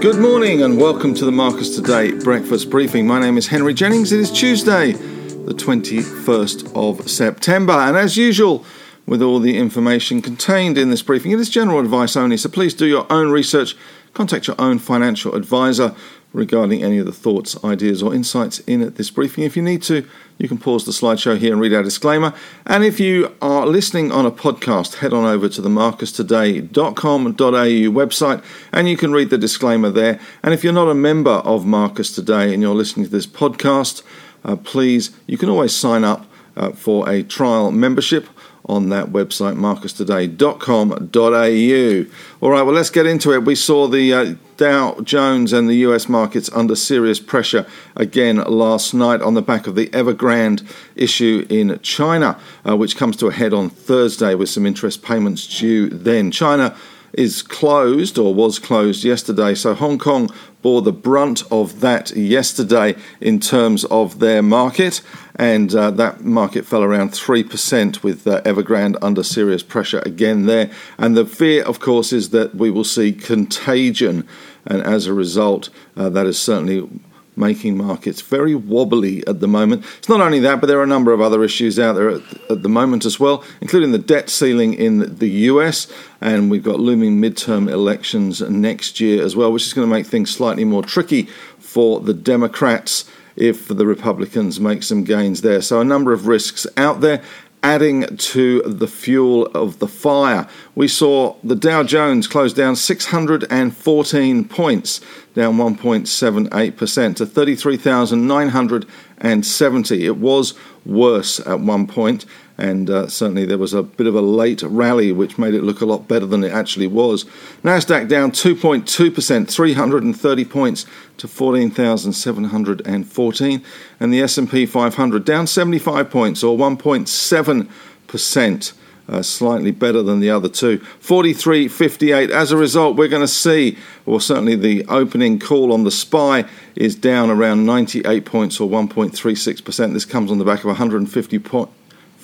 Good morning and welcome to the Marcus Today breakfast briefing. My name is Henry Jennings. It is Tuesday, the 21st of September, and as usual, with all the information contained in this briefing, it is general advice only, so please do your own research, contact your own financial advisor regarding any of the thoughts, ideas, or insights in this briefing. If you need to, you can pause the slideshow here and read our disclaimer. And if you are listening on a podcast, head on over to the marcustoday.com.au website and you can read the disclaimer there. And if you're not a member of Marcus Today and you're listening to this podcast, uh, please, you can always sign up uh, for a trial membership on that website, marcustoday.com.au. All right, well, let's get into it. We saw the uh, Dow Jones and the US markets under serious pressure again last night on the back of the Evergrande issue in China, uh, which comes to a head on Thursday with some interest payments due then. China is closed or was closed yesterday. So Hong Kong bore the brunt of that yesterday in terms of their market, and uh, that market fell around 3% with uh, Evergrande under serious pressure again there. And the fear, of course, is that we will see contagion, and as a result, uh, that is certainly making markets very wobbly at the moment. It's not only that, but there are a number of other issues out there at, at, the moment as well, including the debt ceiling in the US, and we've got looming midterm elections next year as well, which is going to make things slightly more tricky for the Democrats if the Republicans make some gains there. So, a number of risks out there adding to the fuel of the fire. We saw the Dow Jones close down 614 points, down 1.78% to 33,970. It was worse at one point, and uh, certainly there was a bit of a late rally which made it look a lot better than it actually was. Nasdaq down 2.2%, 330 points to 14,714, and the S&P 500 down 75 points or 1.7%. Uh, slightly better than the other two. 43.58. As a result, we're going to see, or certainly the opening call on the SPI is down around 98 points or 1.36%. This comes on the back of 150 point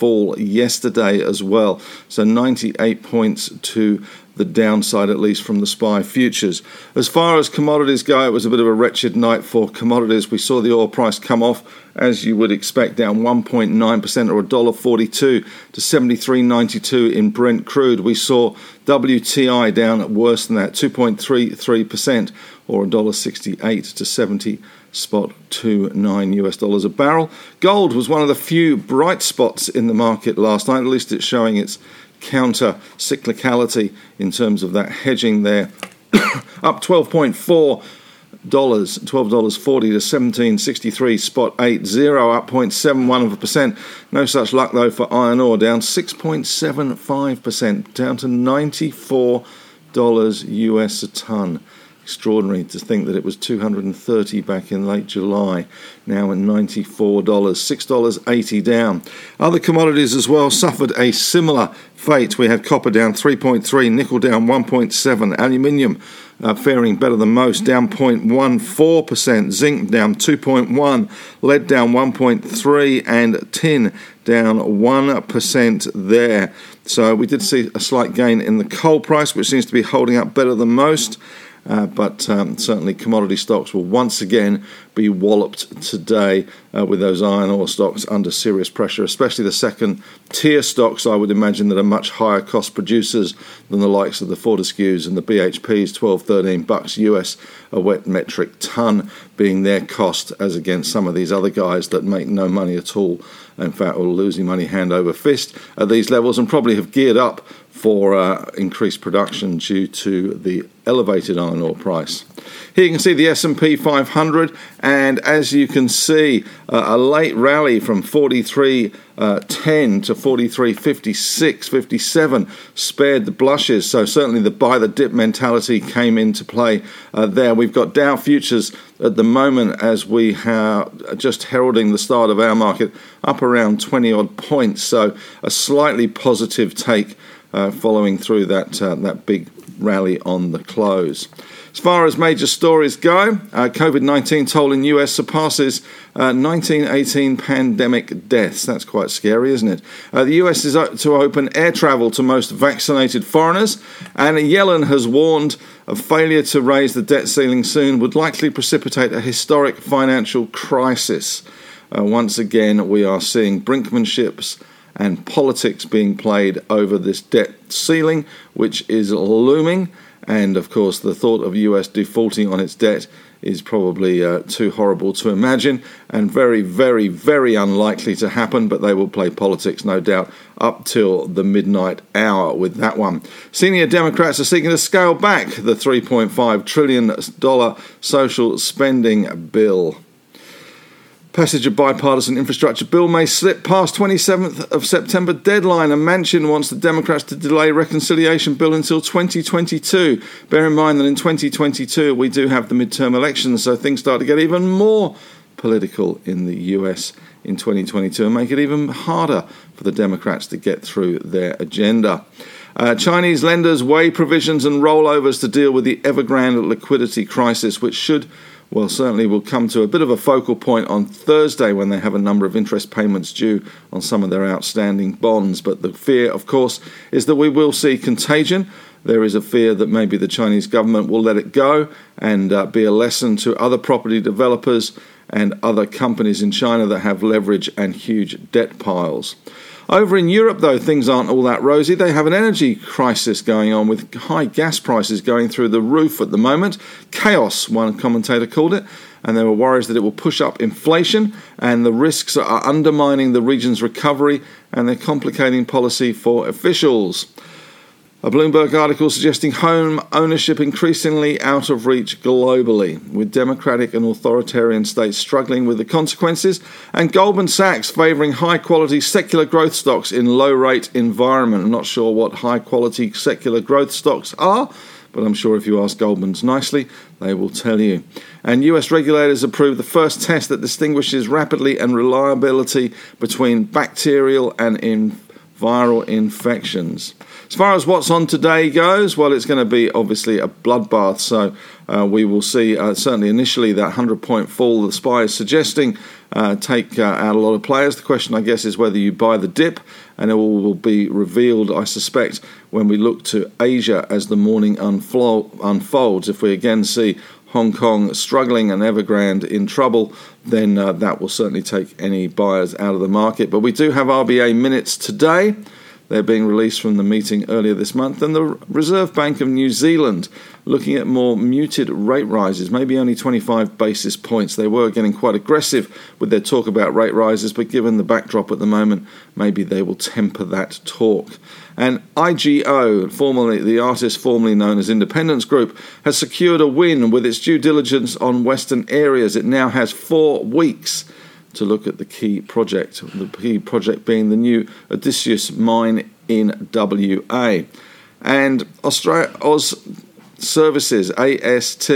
fall yesterday as well. So 98 points to the downside, at least from the SPI futures. As far as commodities go, it was a bit of a wretched night for commodities. We saw the oil price come off, as you would expect, down 1.9% or $1.42 to 73.92 in Brent crude. We saw WTI down worse than that, 2.33% or $1.68 to 70 spot 29 US dollars a barrel. Gold was one of the few bright spots in the market last night, at least it's showing its counter cyclicality in terms of that hedging there. Up 12.4 dollars, twelve dollars forty to seventeen sixty three spot eight zero, up 0.71 of a percent. No such luck though for iron ore, down 6.75 percent, down to ninety four dollars US a ton extraordinary to think that it was 230 back in late July, now at $94, $6.80 down. Other commodities as well suffered a similar fate. We had copper down 3.3, nickel down 1.7, aluminium uh, faring better than most, down 0.14%, zinc down 2.1, lead down 1.3, and tin down 1% there. So we did see a slight gain in the coal price, which seems to be holding up better than most. Uh, but um, certainly commodity stocks will once again be walloped today uh, with those iron ore stocks under serious pressure, especially the second tier stocks, I would imagine, that are much higher cost producers than the likes of the Fortescues and the BHPs, 12, 13 bucks US a wet metric ton being their cost, as against some of these other guys that make no money at all. In fact, are losing money hand over fist at these levels and probably have geared up for uh, increased production due to the elevated iron ore price. Here you can see the S&P 500 and as you can see uh, a late rally from 43.10 uh, to 43.56 57 spared the blushes. So certainly the buy the dip mentality came into play uh, there. We've got Dow futures at the moment as we are just heralding the start of our market up around 20 odd points. So a slightly positive take uh, following through that uh, that big rally on the close. As far as major stories go, uh, COVID 19 toll in US surpasses uh, 1918 pandemic deaths. That's quite scary, isn't it? Uh, the US is to open air travel to most vaccinated foreigners, and Yellen has warned of failure to raise the debt ceiling soon would likely precipitate a historic financial crisis. Uh, once again, we are seeing brinkmanships and politics being played over this debt ceiling, which is looming. And of course, the thought of US defaulting on its debt is probably uh, too horrible to imagine and very, very, very unlikely to happen, but they will play politics, no doubt, up till the midnight hour with that one. Senior Democrats are seeking to scale back the $3.5 trillion social spending bill. Passage of bipartisan infrastructure bill may slip past 27th of September deadline. A Manchin wants the Democrats to delay reconciliation bill until 2022. Bear in mind that in 2022 we do have the midterm elections, so things start to get even more political in the US in 2022 and make it even harder for the Democrats to get through their agenda. Uh, Chinese lenders weigh provisions and rollovers to deal with the Evergrande liquidity crisis, which should well, certainly will come to a bit of a focal point on Thursday when they have a number of interest payments due on some of their outstanding bonds. But the fear, of course, is that we will see contagion. There is a fear that maybe the Chinese government will let it go and uh, be a lesson to other property developers and other companies in China that have leverage and huge debt piles. Over in Europe, though, things aren't all that rosy. They have an energy crisis going on with high gas prices going through the roof at the moment. Chaos, one commentator called it. And there were worries that it will push up inflation, and the risks are undermining the region's recovery, and they're complicating policy for officials. A Bloomberg article suggesting home ownership increasingly out of reach globally, with democratic and authoritarian states struggling with the consequences, and Goldman Sachs favouring high quality secular growth stocks in low rate environment. I'm not sure what high quality secular growth stocks are, but I'm sure if you ask Goldman's nicely, they will tell you. And US regulators approved the first test that distinguishes rapidly and reliability between bacterial and in viral infections. As far as what's on today goes, well, it's going to be obviously a bloodbath. So uh, we will see, uh, certainly initially, that 100 point fall the SPI is suggesting uh, take uh, out a lot of players. The question, I guess, is whether you buy the dip, and it will, will be revealed, I suspect, when we look to Asia as the morning unflo- unfolds. If we again see Hong Kong struggling and Evergrande in trouble, then uh, that will certainly take any buyers out of the market. But we do have RBA minutes today. They're being released from the meeting earlier this month. And the Reserve Bank of New Zealand looking at more muted rate rises, maybe only 25 basis points. They were getting quite aggressive with their talk about rate rises, but given the backdrop at the moment, maybe they will temper that talk. And IGO, formerly the artist formerly known as Independence Group, has secured a win with its due diligence on Western Areas. It now has four weeks to look at the key project, the key project being the new Odysseus mine in WA. And Australia, Oz Services, AST,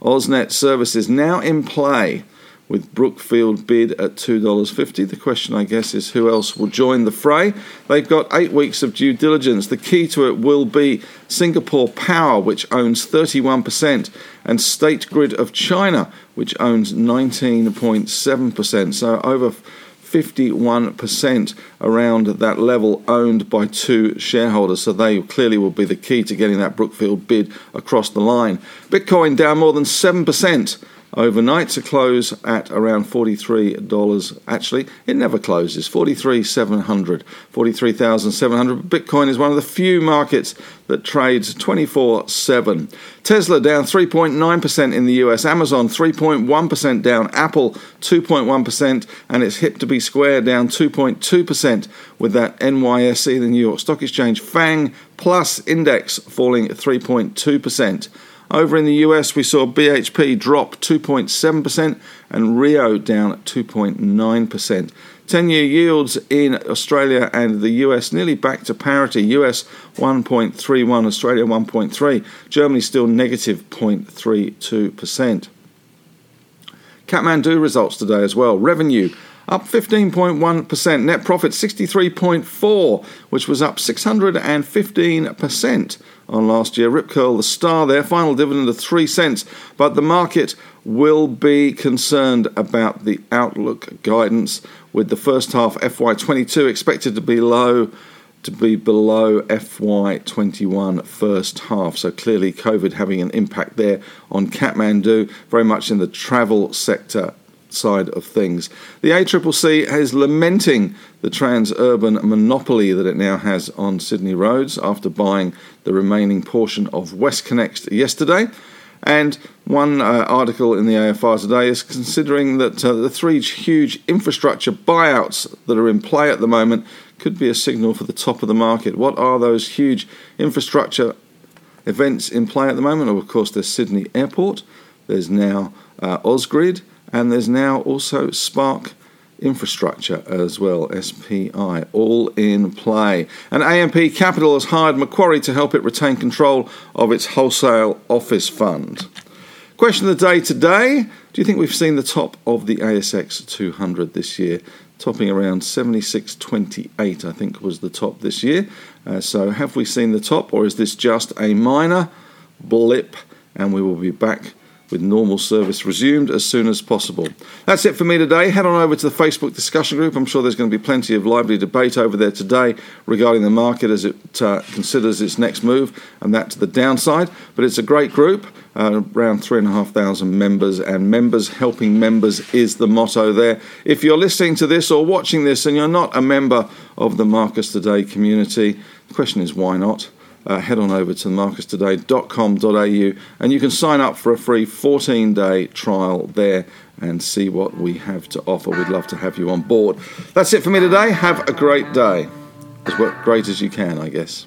AusNet Services, now in play with Brookfield bid at $2.50. The question, I guess, is who else will join the fray? They've got eight weeks of due diligence. The key to it will be Singapore Power, which owns 31%, and State Grid of China, which owns 19.7%. So over 51% around that level owned by two shareholders. So they clearly will be the key to getting that Brookfield bid across the line. Bitcoin down more than 7% overnight to close at around $43. Actually, it never closes. 43,700, 43,700. Bitcoin is one of the few markets that trades 24/7. Tesla down 3.9% in the US, Amazon 3.1% down, Apple 2.1% and it's hip to be square down 2.2% with that NYSE the New York Stock Exchange FANG Plus index falling 3.2%. Over in the US, we saw BHP drop 2.7% and Rio down 2.9%. 10 year yields in Australia and the US nearly back to parity. US 1.31, Australia 1.3, Germany still negative 0.32%. Kathmandu results today as well. Revenue up 15.1%. Net profit 63.4, which was up 615% on last year. Rip Curl, the star there, final dividend of 3 cents, but the market will be concerned about the outlook guidance with the first half FY22 expected to be low to be below FY21 first half. So clearly, COVID having an impact there on Kathmandu, very much in the travel sector side of things. The ACCC is lamenting the Transurban monopoly that it now has on Sydney roads after buying the remaining portion of WestConnex yesterday. And one uh, article in the AFR today is considering that uh, the three huge infrastructure buyouts that are in play at the moment could be a signal for the top of the market. What are those huge infrastructure events in play at the moment? Well, of course, there's Sydney Airport, there's now uh, Ausgrid, and there's now also Spark infrastructure as well, SPI, all in play. And AMP Capital has hired Macquarie to help it retain control of its wholesale office fund. Question of the day today Do you think we've seen the top of the ASX 200 this year? Topping around 76.28, I think was the top this year. Uh, so, have we seen the top, or is this just a minor blip? And we will be back with normal service resumed as soon as possible. That's it for me today. Head on over to the Facebook discussion group. I'm sure there's going to be plenty of lively debate over there today regarding the market as it uh, considers its next move and that to the downside. But it's a great group, uh, around 3,500 members, and members helping members is the motto there. If you're listening to this or watching this and you're not a member of the Marcus Today community, the question is why not? Uh, head on over to marcustoday.com.au and you can sign up for a free 14 day trial there and see what we have to offer. We'd love to have you on board. That's it for me today. Have a great day. As great as you can, I guess.